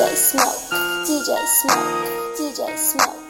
DJ Smoke, DJ Smoke, DJ Smoke.